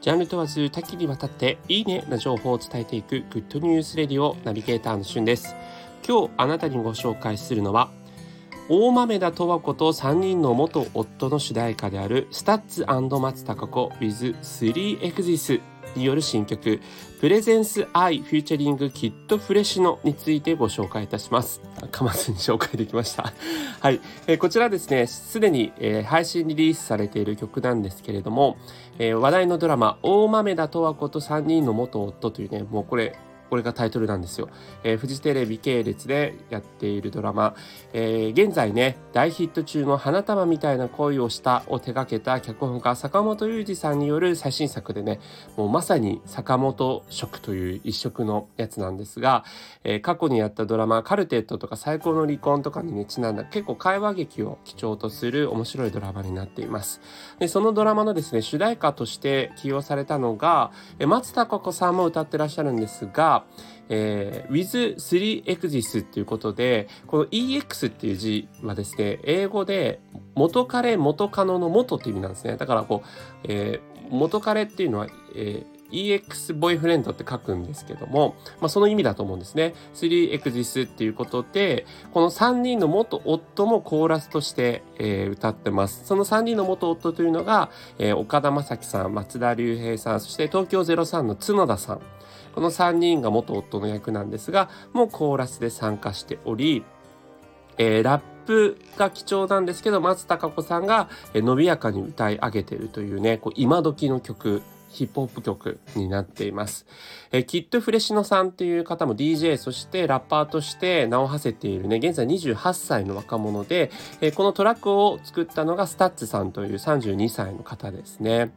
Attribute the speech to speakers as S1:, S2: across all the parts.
S1: ジャンル問わず多岐にわたっていいねな情報を伝えていく Good News Radio ナビゲーターのしゅんです。今日あなたにご紹介するのは大豆田とわ子と3人の元夫の主題歌であるスタッツ松高子 with 3 exis による新曲 Presence I featuring KID FRESINO についてご紹介いたします。噛まずに紹介できました。はい、えー、こちらですねすでに、えー、配信リリースされている曲なんですけれども、えー、話題のドラマ大豆田十和子と3人の元夫というねもうこれこれがタイトルなんですよ。えー、フジテレビ系列でやっているドラマ、えー、現在ね、大ヒット中の花束みたいな恋をしたを手掛けた脚本家坂本雄二さんによる最新作でね、もうまさに坂本色という一色のやつなんですが、えー、過去にやったドラマ、カルテットとか最高の離婚とかにね、ちなんだ結構会話劇を基調とする面白いドラマになっています。で、そのドラマのですね、主題歌として起用されたのが、え松たか子さんも歌ってらっしゃるんですが、えー、with3exis っていうことで、この ex っていう字はですね、英語で元彼元カノの元っていう意味なんですね。だからこう、えー、元彼っていうのは、えー EX ボイフレンドって書くんですけども、まあ、その意味だと思うんですね。3exis っていうことで、この3人の元夫もコーラスとして、えー、歌ってます。その3人の元夫というのが、えー、岡田将生さん、松田龍平さん、そして東京03の角田さん。この3人が元夫の役なんですが、もうコーラスで参加しており、えー、ラップが貴重なんですけど、松たか子さんが、伸びやかに歌い上げているというね、こう今時の曲ヒップホップ曲になっています。えキッド・フレシノさんっていう方も DJ そしてラッパーとして名を馳せているね現在28歳の若者で、えこのトラックを作ったのが STUTS さんという32歳の方ですね。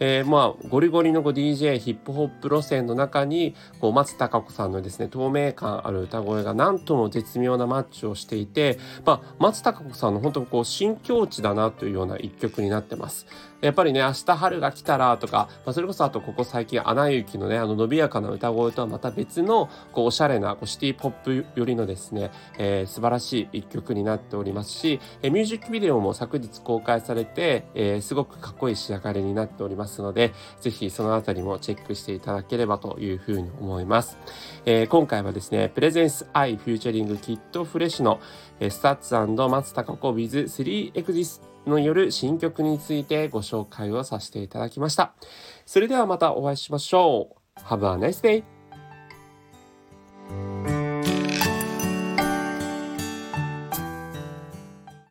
S1: えー、まあゴリゴリの DJ ヒップホップ路線の中にこう松たか子さんのですね透明感ある歌声がなんとも絶妙なマッチをしていて、まあ、松たか子さんの本当にこう新境地だなというような一曲になってます。やっぱりね明日春が来たらとか、まあ、それこそあとここ最近「アナ雪」のねあの伸びやかな歌声とはまた別のこうおしゃれなこうシティポップ寄りのですね、えー、素晴らしい一曲になっておりますし、えー、ミュージックビデオも昨日公開されて、えー、すごくかっこいい仕上がりになっておりますので、ぜひそのあたりもチェックしていただければというふうに思います。えー、今回はですね、 Presence I featuring KID FRESINO の、えー、スタッツ松高子 with 3 exist の夜新曲についてご紹介をさせていただきました。それではまたお会いしましょう。Have a nice day!